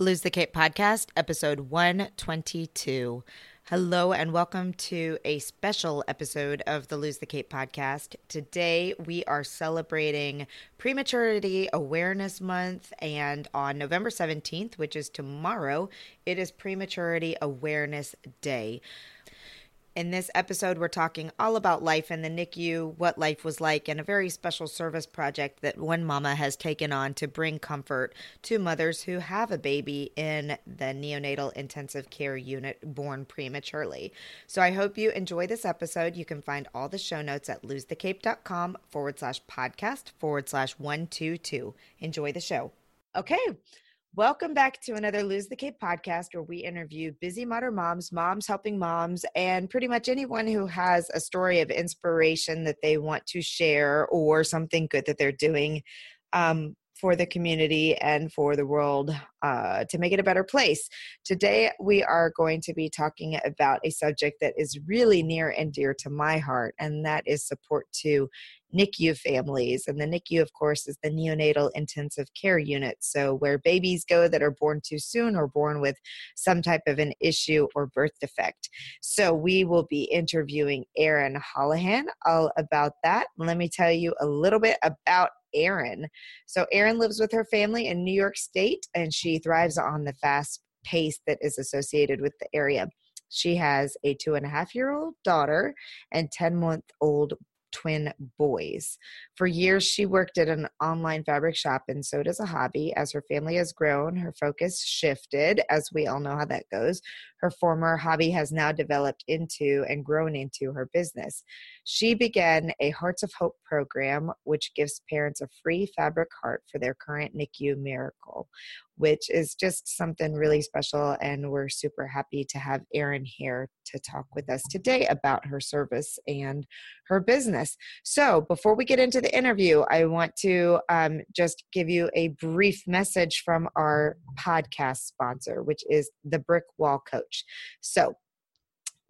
Lose the Cape podcast, episode 122. Hello, and welcome to a special episode of the Lose the Cape podcast. Today, we are celebrating Prematurity Awareness Month, and on November 17th, which is tomorrow, it is Prematurity Awareness Day. In this episode, we're talking all about life in the NICU, what life was like, and a very special service project that one mama has taken on to bring comfort to mothers who have a baby in the neonatal intensive care unit born prematurely. So I hope you enjoy this episode. You can find all the show notes at losethecape.com forward slash podcast forward slash 122. Enjoy the show. Okay. Welcome back to another Lose the Cape podcast where we interview busy modern moms, moms helping moms, and pretty much anyone who has a story of inspiration that they want to share or something good that they're doing um, for the community and for the world uh, to make it a better place. Today, we are going to be talking about a subject that is really near and dear to my heart, and that is support to NICU families. And the NICU, of course, is the neonatal intensive care unit. So, where babies go that are born too soon or born with some type of an issue or birth defect. So, we will be interviewing Erin Hollohan all about that. Let me tell you a little bit about Erin. So, Erin lives with her family in New York State and she thrives on the fast pace that is associated with the area. She has a two and a half year old daughter and 10 month old twin boys. For years, she worked at an online fabric shop and so does a hobby. As her family has grown, her focus shifted, as we all know how that goes. Her former hobby has now developed into and grown into her business. She began a Hearts of Hope program, which gives parents a free fabric heart for their current NICU miracle, which is just something really special. And we're super happy to have Erin here to talk with us today about her service and her business. So, before we get into the interview, I want to um, just give you a brief message from our podcast sponsor, which is the Brick Wall Coach. So,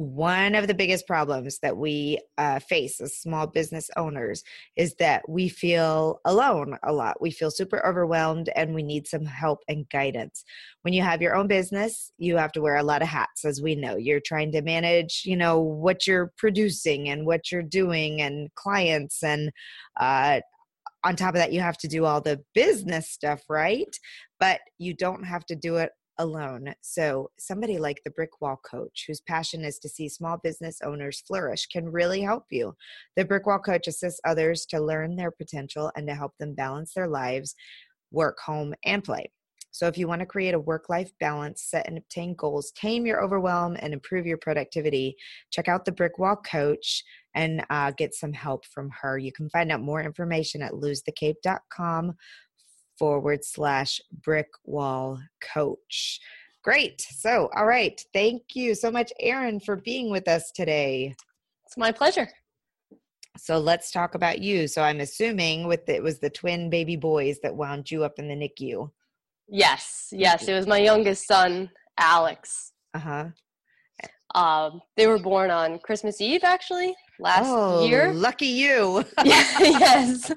one of the biggest problems that we uh, face as small business owners is that we feel alone a lot. We feel super overwhelmed and we need some help and guidance. When you have your own business, you have to wear a lot of hats, as we know. You're trying to manage, you know, what you're producing and what you're doing and clients and uh, on top of that, you have to do all the business stuff, right? But you don't have to do it alone. So, somebody like the Brick Wall Coach, whose passion is to see small business owners flourish, can really help you. The Brick Wall Coach assists others to learn their potential and to help them balance their lives, work, home, and play. So, if you want to create a work life balance, set and obtain goals, tame your overwhelm, and improve your productivity, check out the Brick Wall Coach and uh, get some help from her. You can find out more information at losethecape.com forward slash brick wall coach. Great. So, all right. Thank you so much, Erin, for being with us today. It's my pleasure. So let's talk about you. So I'm assuming with the, it was the twin baby boys that wound you up in the NICU. Yes, yes, it was my youngest son, Alex. Uh huh. Um, they were born on Christmas Eve, actually, last oh, year. Lucky you. yes.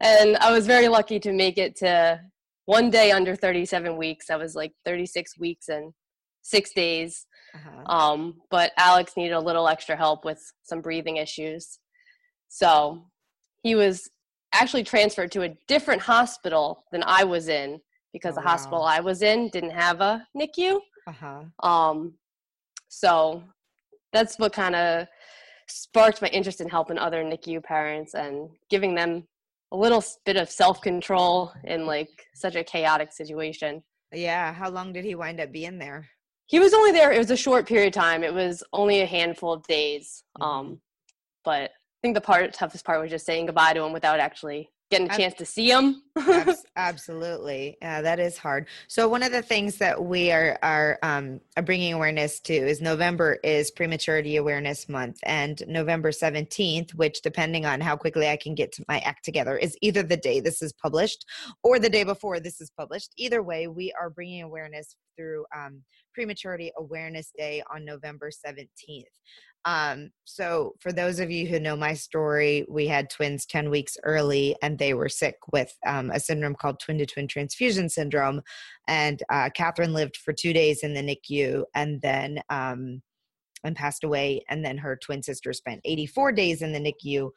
And I was very lucky to make it to one day under 37 weeks. I was like 36 weeks and six days. Uh-huh. Um, but Alex needed a little extra help with some breathing issues. So he was actually transferred to a different hospital than I was in because oh, the hospital wow. I was in didn't have a NICU. Uh-huh. Um, so that's what kind of sparked my interest in helping other NICU parents and giving them a little bit of self control in like such a chaotic situation. Yeah. How long did he wind up being there? He was only there. It was a short period of time. It was only a handful of days. Mm-hmm. Um, but I think the part toughest part was just saying goodbye to him without actually getting a chance to see them. absolutely, yeah, that is hard. So one of the things that we are are, um, are bringing awareness to is November is Prematurity Awareness Month, and November seventeenth, which depending on how quickly I can get to my act together, is either the day this is published or the day before this is published. Either way, we are bringing awareness through um, Prematurity Awareness Day on November seventeenth. Um, so, for those of you who know my story, we had twins 10 weeks early and they were sick with um, a syndrome called twin to twin transfusion syndrome. And uh, Catherine lived for two days in the NICU and then um, and passed away. And then her twin sister spent 84 days in the NICU.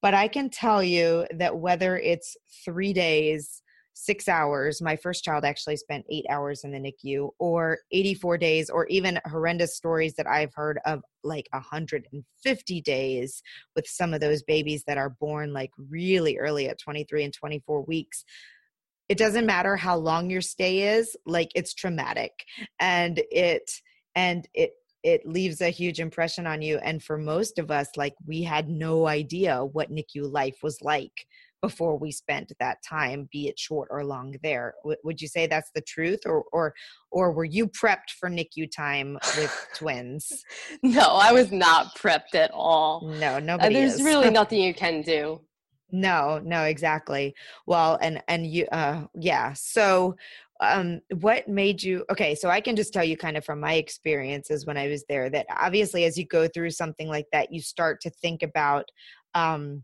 But I can tell you that whether it's three days, six hours. My first child actually spent eight hours in the NICU, or 84 days, or even horrendous stories that I've heard of like 150 days with some of those babies that are born like really early at 23 and 24 weeks. It doesn't matter how long your stay is, like it's traumatic and it, and it, it leaves a huge impression on you. And for most of us, like we had no idea what NICU life was like before we spent that time be it short or long there. W- would you say that's the truth or or or were you prepped for nicu time with twins? No i was not prepped at all. No nobody there's is. really nothing you can do. No no exactly. Well and and you uh yeah so um what made you okay so i can just tell you kind of from my experiences when i was there that obviously as you go through something like that you start to think about um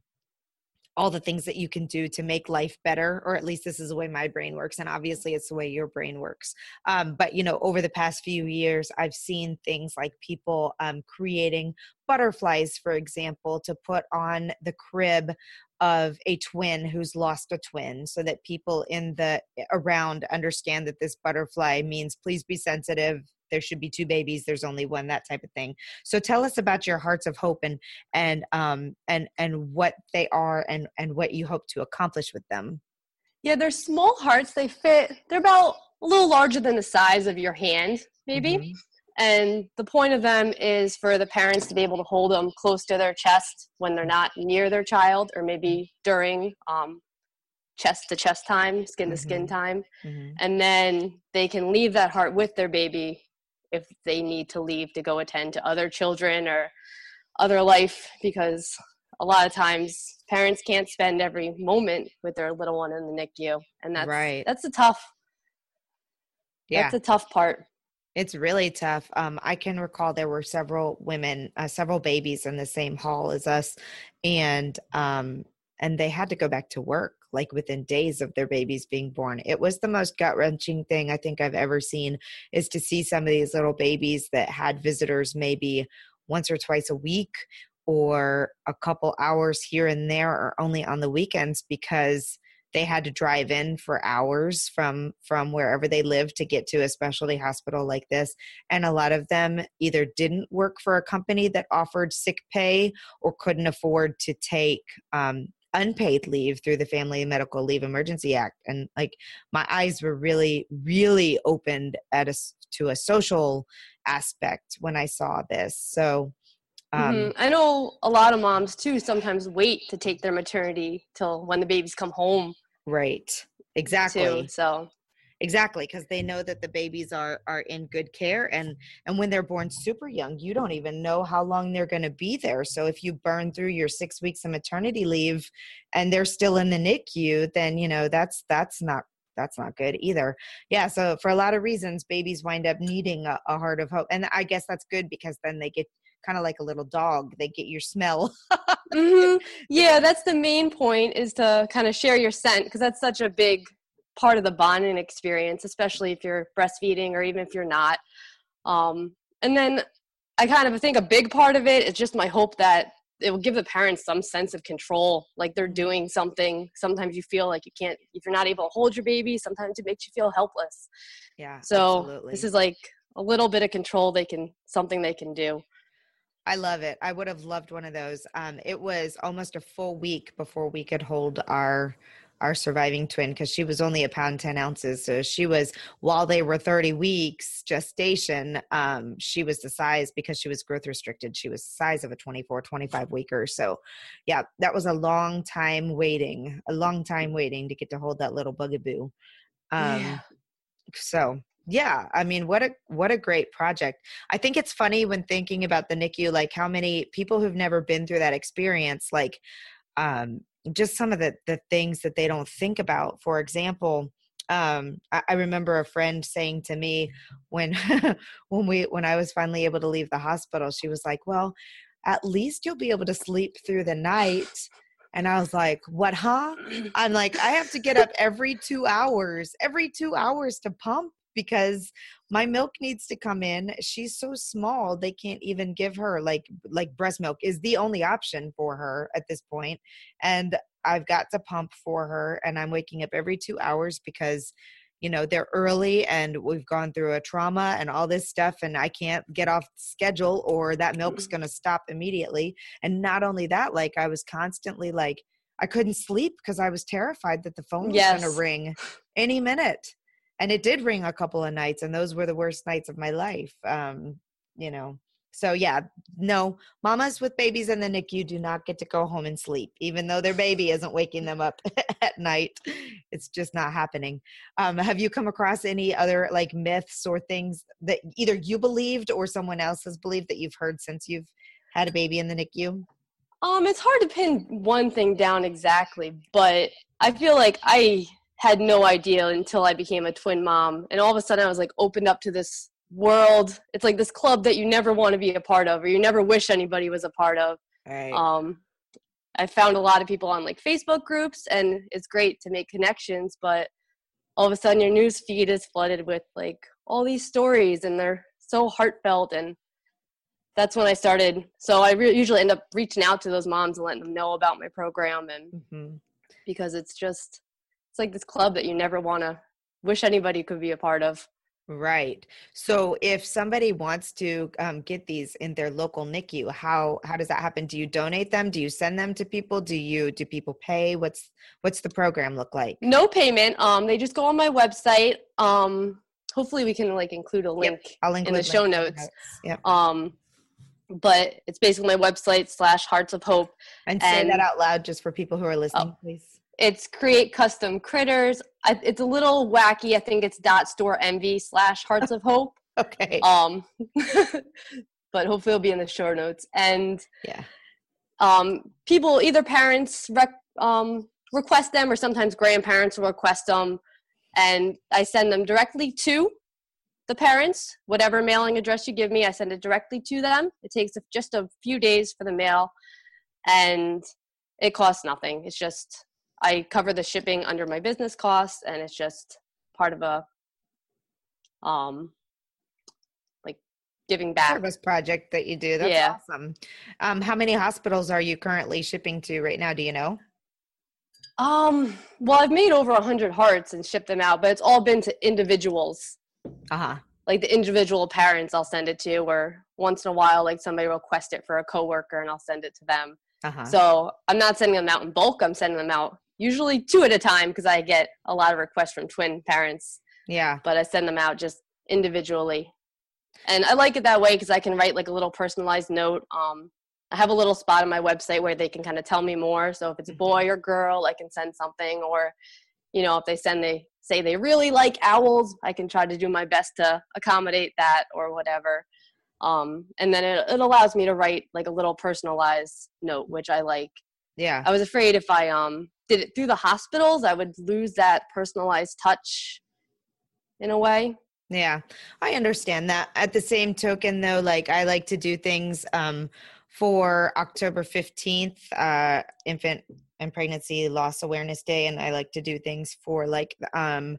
all the things that you can do to make life better or at least this is the way my brain works and obviously it's the way your brain works. Um, but you know over the past few years i've seen things like people um, creating butterflies for example to put on the crib of a twin who's lost a twin so that people in the around understand that this butterfly means please be sensitive there should be two babies there's only one that type of thing so tell us about your hearts of hope and and um and and what they are and and what you hope to accomplish with them yeah they're small hearts they fit they're about a little larger than the size of your hand maybe mm-hmm. and the point of them is for the parents to be able to hold them close to their chest when they're not near their child or maybe during um, chest to chest time, skin to skin mm-hmm. time. Mm-hmm. And then they can leave that heart with their baby if they need to leave to go attend to other children or other life because a lot of times parents can't spend every moment with their little one in the NICU and that's right. that's a tough yeah. that's a tough part it's really tough. Um, I can recall there were several women, uh, several babies in the same hall as us, and um, and they had to go back to work like within days of their babies being born. It was the most gut wrenching thing I think I've ever seen is to see some of these little babies that had visitors maybe once or twice a week or a couple hours here and there or only on the weekends because they had to drive in for hours from from wherever they lived to get to a specialty hospital like this and a lot of them either didn't work for a company that offered sick pay or couldn't afford to take um, unpaid leave through the Family Medical Leave Emergency Act. And like my eyes were really, really opened at a, to a social aspect when I saw this. So um, mm-hmm. I know a lot of moms too sometimes wait to take their maternity till when the babies come home. Right. Exactly. Too, so exactly because they know that the babies are are in good care and and when they're born super young you don't even know how long they're going to be there so if you burn through your 6 weeks of maternity leave and they're still in the NICU then you know that's that's not that's not good either. Yeah, so for a lot of reasons, babies wind up needing a, a heart of hope, and I guess that's good because then they get kind of like a little dog; they get your smell. mm-hmm. Yeah, that's the main point is to kind of share your scent because that's such a big part of the bonding experience, especially if you're breastfeeding or even if you're not. Um, and then I kind of think a big part of it is just my hope that it will give the parents some sense of control, like they're doing something. Sometimes you feel like you can't, if you're not able to hold your baby, sometimes it makes you feel helpless. Yeah. So absolutely. this is like a little bit of control they can, something they can do. I love it. I would have loved one of those. Um, it was almost a full week before we could hold our our surviving twin because she was only a pound 10 ounces. So she was while they were 30 weeks gestation um, she was the size because she was growth restricted she was size of a 24 25 weeker. So yeah that was a long time waiting a long time waiting to get to hold that little bugaboo. Um, yeah. so yeah i mean what a what a great project. I think it's funny when thinking about the nicu like how many people who've never been through that experience like um just some of the the things that they don't think about. For example, um, I, I, remember a friend saying to me when when we when I was finally able to leave the hospital, she was like, "Well, at least you'll be able to sleep through the night. And I was like, what, huh? I'm like, I have to get up every two hours, every two hours to pump because my milk needs to come in she's so small they can't even give her like like breast milk is the only option for her at this point and i've got to pump for her and i'm waking up every 2 hours because you know they're early and we've gone through a trauma and all this stuff and i can't get off schedule or that milk's mm. going to stop immediately and not only that like i was constantly like i couldn't sleep because i was terrified that the phone was yes. going to ring any minute and it did ring a couple of nights and those were the worst nights of my life um you know. So yeah no mamas with babies in the nicu do not get to go home and sleep even though their baby isn't waking them up at night. It's just not happening. Um have you come across any other like myths or things that either you believed or someone else has believed that you've heard since you've had a baby in the nicu um it's hard to pin one thing down exactly but i feel like i had no idea until I became a twin mom. And all of a sudden I was like opened up to this world. It's like this club that you never want to be a part of or you never wish anybody was a part of. Right. Um I found a lot of people on like Facebook groups and it's great to make connections, but all of a sudden your news feed is flooded with like all these stories and they're so heartfelt and that's when I started. So I re- usually end up reaching out to those moms and letting them know about my program and mm-hmm. because it's just like this club that you never want to wish anybody could be a part of. Right. So if somebody wants to um, get these in their local NICU, how how does that happen? Do you donate them? Do you send them to people? Do you do people pay? What's what's the program look like? No payment. Um, they just go on my website. Um, hopefully we can like include a link yep. I'll in the show notes. notes. Yeah. Um, but it's basically my website slash Hearts of Hope. And say that out loud just for people who are listening, oh. please. It's create custom critters. I, it's a little wacky. I think it's dot Storenvy slash hearts of hope. okay. Um, but hopefully it'll be in the show notes. And yeah, um, people either parents rec- um, request them or sometimes grandparents will request them, and I send them directly to the parents. Whatever mailing address you give me, I send it directly to them. It takes just a few days for the mail, and it costs nothing. It's just I cover the shipping under my business costs, and it's just part of a um like giving back service project that you do. That's yeah. awesome. Um, how many hospitals are you currently shipping to right now? Do you know? Um, well, I've made over a hundred hearts and shipped them out, but it's all been to individuals. Uh huh. Like the individual parents, I'll send it to, or once in a while, like somebody request it for a coworker, and I'll send it to them. Uh-huh. So I'm not sending them out in bulk. I'm sending them out usually two at a time because I get a lot of requests from twin parents. Yeah. But I send them out just individually. And I like it that way because I can write like a little personalized note. Um, I have a little spot on my website where they can kind of tell me more. So if it's a boy or girl, I can send something. Or, you know, if they send they say they really like owls, I can try to do my best to accommodate that or whatever. Um, and then it, it allows me to write like a little personalized note, which I like. Yeah. I was afraid if I um did it through the hospitals, I would lose that personalized touch in a way. Yeah, I understand that. At the same token, though, like I like to do things um, for October 15th, uh, Infant and Pregnancy Loss Awareness Day, and I like to do things for like um,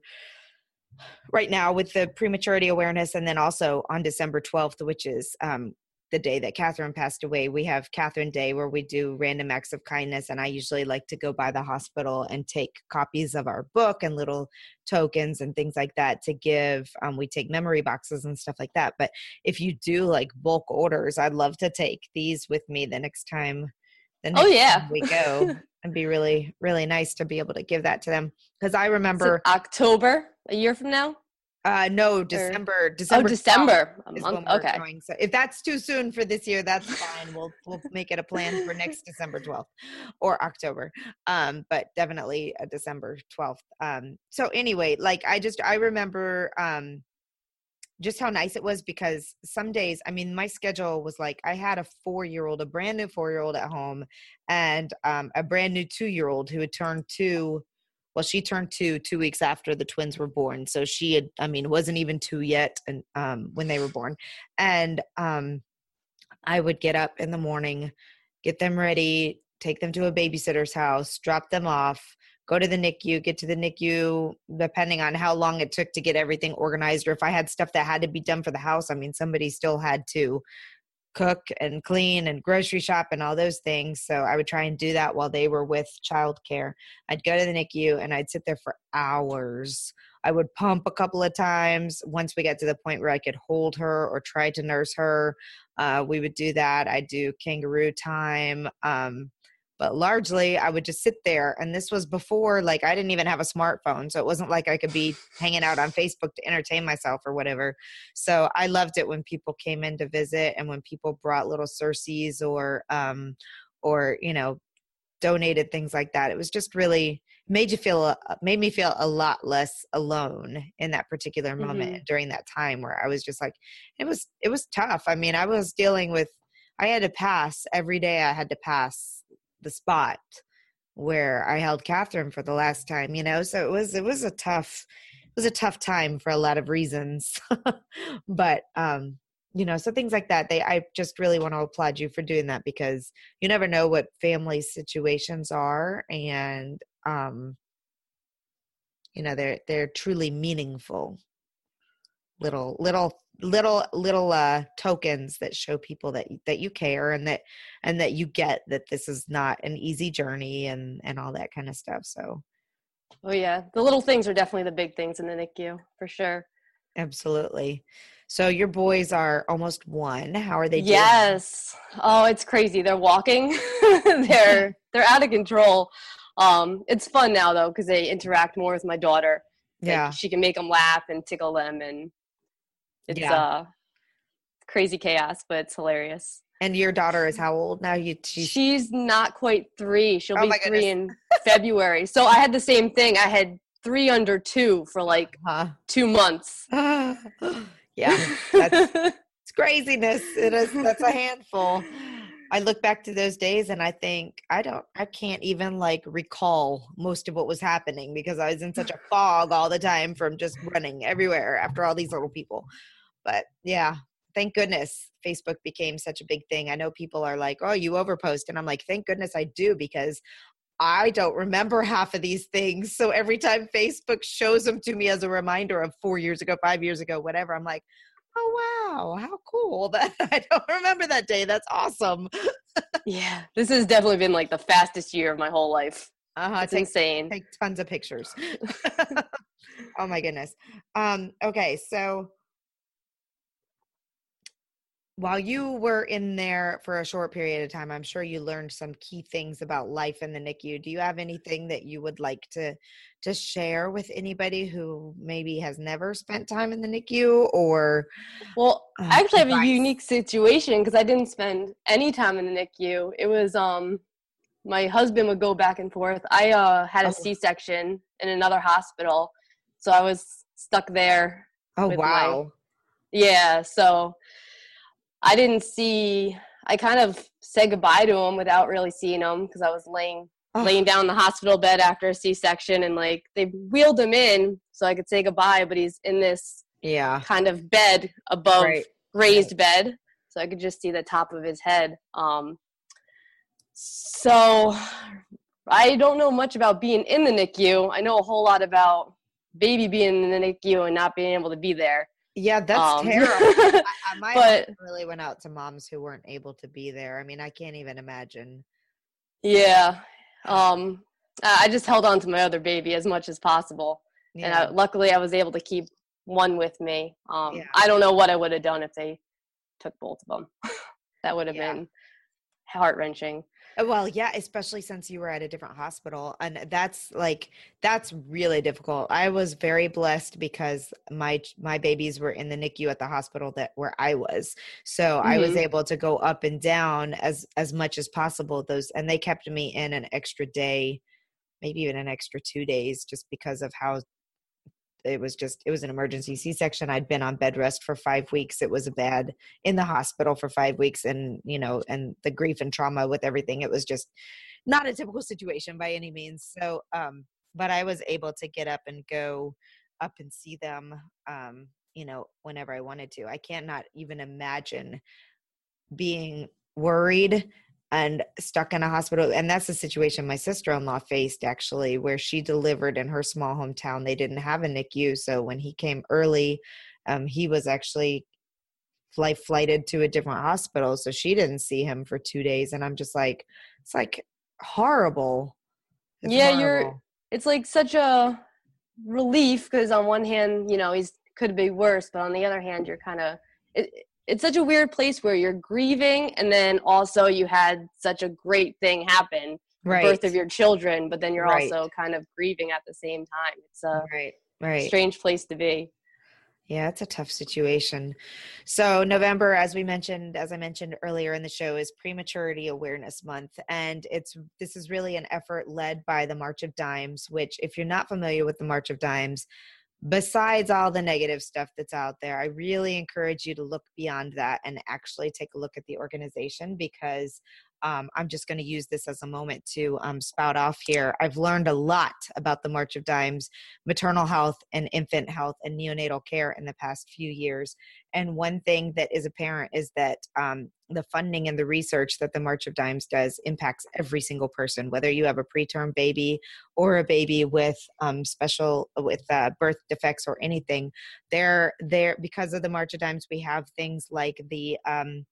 right now with the prematurity awareness, and then also on December 12th, which is um, the day that Catherine passed away, we have Catherine Day where we do random acts of kindness. And I usually like to go by the hospital and take copies of our book and little tokens and things like that to give. Um, we take memory boxes and stuff like that. But if you do like bulk orders, I'd love to take these with me the next time. The oh, next oh, yeah. we go. It'd be really, really nice to be able to give that to them. Because I remember October, a year from now. Uh, no, December. December. Oh, December. okay. Going. So if that's too soon for this year, that's fine. We'll we'll make it a plan for next December twelfth or October. Um, but definitely a December twelfth. Um, so anyway, like I just I remember um just how nice it was because some days, I mean, my schedule was like I had a four year old, a brand new four year old at home, and um, a brand new two year old who had turned two well she turned two two weeks after the twins were born so she had i mean wasn't even two yet and um when they were born and um I would get up in the morning, get them ready, take them to a babysitter's house, drop them off, go to the NICU, get to the NICU, depending on how long it took to get everything organized, or if I had stuff that had to be done for the house. I mean, somebody still had to cook and clean and grocery shop and all those things. So I would try and do that while they were with childcare. I'd go to the NICU and I'd sit there for hours. I would pump a couple of times once we got to the point where I could hold her or try to nurse her. Uh, we would do that. I'd do kangaroo time. Um, but largely I would just sit there. And this was before, like, I didn't even have a smartphone. So it wasn't like I could be hanging out on Facebook to entertain myself or whatever. So I loved it when people came in to visit and when people brought little Circes or, um, or, you know, donated things like that. It was just really made you feel, uh, made me feel a lot less alone in that particular moment mm-hmm. during that time where I was just like, it was, it was tough. I mean, I was dealing with, I had to pass every day. I had to pass the spot where I held Catherine for the last time, you know. So it was it was a tough it was a tough time for a lot of reasons. but um, you know, so things like that, they I just really want to applaud you for doing that because you never know what family situations are and um you know, they're they're truly meaningful little little little little uh tokens that show people that that you care and that and that you get that this is not an easy journey and and all that kind of stuff so. Oh yeah. The little things are definitely the big things in the nicu for sure. Absolutely. So your boys are almost one. How are they doing? yes. Oh it's crazy. They're walking. They're they're out of control. Um it's fun now though because they interact more with my daughter. Yeah. like, she can make them laugh and tickle them and it's yeah. uh crazy chaos, but it's hilarious. And your daughter is how old now? You she's, she's not quite three. She'll oh be three in February. So I had the same thing. I had three under two for like huh. two months. yeah, that's it's craziness. It is. That's a handful. I look back to those days and I think I don't I can't even like recall most of what was happening because I was in such a fog all the time from just running everywhere after all these little people. But yeah, thank goodness Facebook became such a big thing. I know people are like, "Oh, you overpost." And I'm like, "Thank goodness I do because I don't remember half of these things. So every time Facebook shows them to me as a reminder of 4 years ago, 5 years ago, whatever, I'm like, oh wow how cool that i don't remember that day that's awesome yeah this has definitely been like the fastest year of my whole life uh-huh it's take, insane take tons of pictures oh my goodness um okay so while you were in there for a short period of time, I'm sure you learned some key things about life in the NICU. Do you have anything that you would like to to share with anybody who maybe has never spent time in the NICU or Well, uh, I actually advice? have a unique situation because I didn't spend any time in the NICU. It was um my husband would go back and forth. I uh had a oh. C-section in another hospital. So I was stuck there. Oh wow. My, yeah, so I didn't see. I kind of said goodbye to him without really seeing him because I was laying oh. laying down in the hospital bed after a C-section, and like they wheeled him in so I could say goodbye, but he's in this yeah kind of bed above right. raised right. bed, so I could just see the top of his head. Um, so I don't know much about being in the NICU. I know a whole lot about baby being in the NICU and not being able to be there. Yeah, that's um, terrible. I, my but, really went out to moms who weren't able to be there. I mean, I can't even imagine. Yeah. Um, I just held on to my other baby as much as possible. Yeah. And I, luckily I was able to keep one with me. Um, yeah. I don't know what I would have done if they took both of them. that would have yeah. been heart wrenching. Uh, well, yeah, especially since you were at a different hospital. And that's like that's really difficult. I was very blessed because my my babies were in the NICU at the hospital that where I was. So mm-hmm. I was mm-hmm. able to go up and down as as much as possible those and they kept me in an extra day, maybe even an extra 2 days just because of how it was just it was an emergency c-section. I'd been on bed rest for five weeks. It was a bad in the hospital for five weeks and you know and the grief and trauma with everything it was just not a typical situation by any means. So um but i was able to get up and go up and see them um you know whenever i wanted to. I can't not even imagine being worried and stuck in a hospital and that's the situation my sister-in-law faced actually where she delivered in her small hometown they didn't have a nicu so when he came early um, he was actually flight flighted to a different hospital so she didn't see him for two days and i'm just like it's like horrible it's yeah horrible. you're it's like such a relief because on one hand you know he's could be worse but on the other hand you're kind of it, it's such a weird place where you're grieving and then also you had such a great thing happen right. birth of your children but then you're right. also kind of grieving at the same time it's a right right strange place to be yeah, it's a tough situation. So, November, as we mentioned, as I mentioned earlier in the show, is Prematurity Awareness Month. And it's this is really an effort led by the March of Dimes, which, if you're not familiar with the March of Dimes, besides all the negative stuff that's out there, I really encourage you to look beyond that and actually take a look at the organization because um, I'm just going to use this as a moment to um, spout off here. I've learned a lot about the March of Dimes, maternal health and infant health and neonatal care in the past few years. And one thing that is apparent is that um, the funding and the research that the March of Dimes does impacts every single person, whether you have a preterm baby or a baby with um, special with uh, birth defects or anything. There, there because of the March of Dimes, we have things like the um,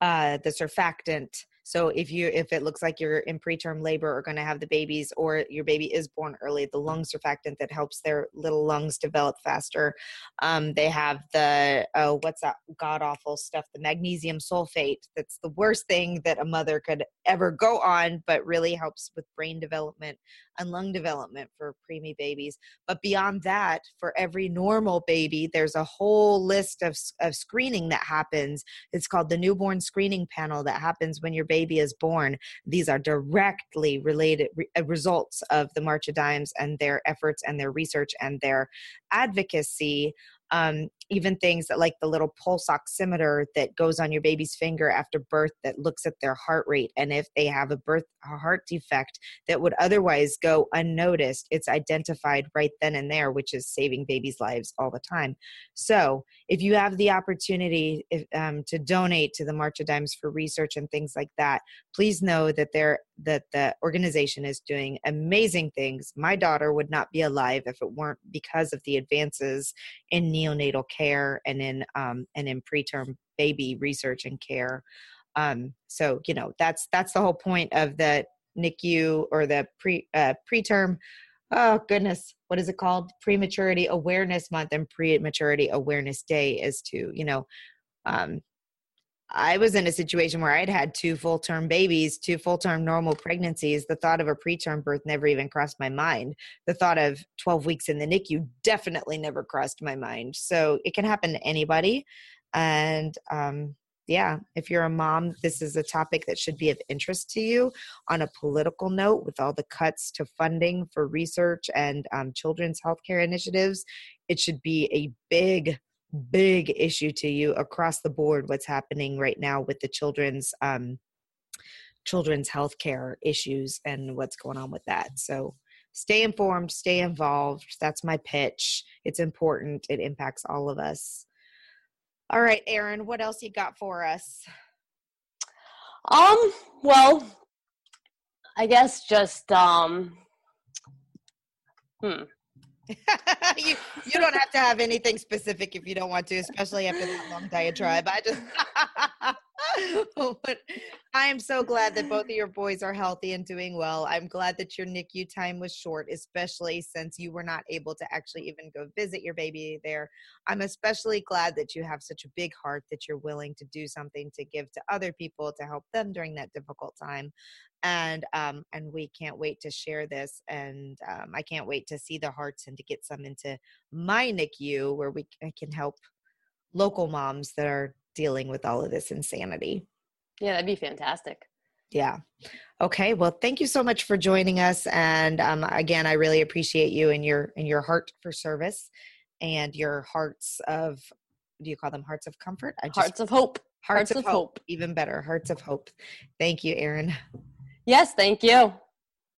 uh, the surfactant so if you if it looks like you're in preterm labor or going to have the babies or your baby is born early, the lung surfactant that helps their little lungs develop faster. Um, they have the oh what's that god awful stuff, the magnesium sulfate. That's the worst thing that a mother could ever go on, but really helps with brain development and lung development for preemie babies. But beyond that, for every normal baby, there's a whole list of, of screening that happens. It's called the newborn screening panel that happens when your baby is born. These are directly related re- uh, results of the March of Dimes and their efforts and their research and their advocacy um, even things that like the little pulse oximeter that goes on your baby's finger after birth that looks at their heart rate and if they have a birth a heart defect that would otherwise go unnoticed it's identified right then and there which is saving babies lives all the time so if you have the opportunity if, um, to donate to the march of dimes for research and things like that please know that there that the organization is doing amazing things my daughter would not be alive if it weren't because of the advances in neonatal care and in um, and in preterm baby research and care. Um, so you know that's that's the whole point of the NICU or the pre uh, preterm. Oh goodness, what is it called? Prematurity Awareness Month and Prematurity Awareness Day is to you know um, I was in a situation where I'd had two full term babies, two full term normal pregnancies. The thought of a preterm birth never even crossed my mind. The thought of 12 weeks in the NICU definitely never crossed my mind. So it can happen to anybody. And um, yeah, if you're a mom, this is a topic that should be of interest to you. On a political note, with all the cuts to funding for research and um, children's healthcare initiatives, it should be a big big issue to you across the board what's happening right now with the children's um, children's health care issues and what's going on with that. So stay informed stay involved. That's my pitch. It's important. It impacts all of us all right Erin, what else you got for us um well i guess just um hmm you you don't have to have anything specific if you don't want to, especially after that long diatribe. I just I am so glad that both of your boys are healthy and doing well. I'm glad that your NICU time was short, especially since you were not able to actually even go visit your baby there. I'm especially glad that you have such a big heart that you're willing to do something to give to other people to help them during that difficult time and um, and we can't wait to share this and um, i can't wait to see the hearts and to get some into my nicu where we can help local moms that are dealing with all of this insanity. Yeah that'd be fantastic. Yeah. Okay well thank you so much for joining us. And um, again i really appreciate you and your and your heart for service and your hearts of do you call them hearts of comfort? I just, hearts of hope. Hearts, hearts of, of hope. hope. Even better hearts of hope. Thank you erin. Yes, thank you.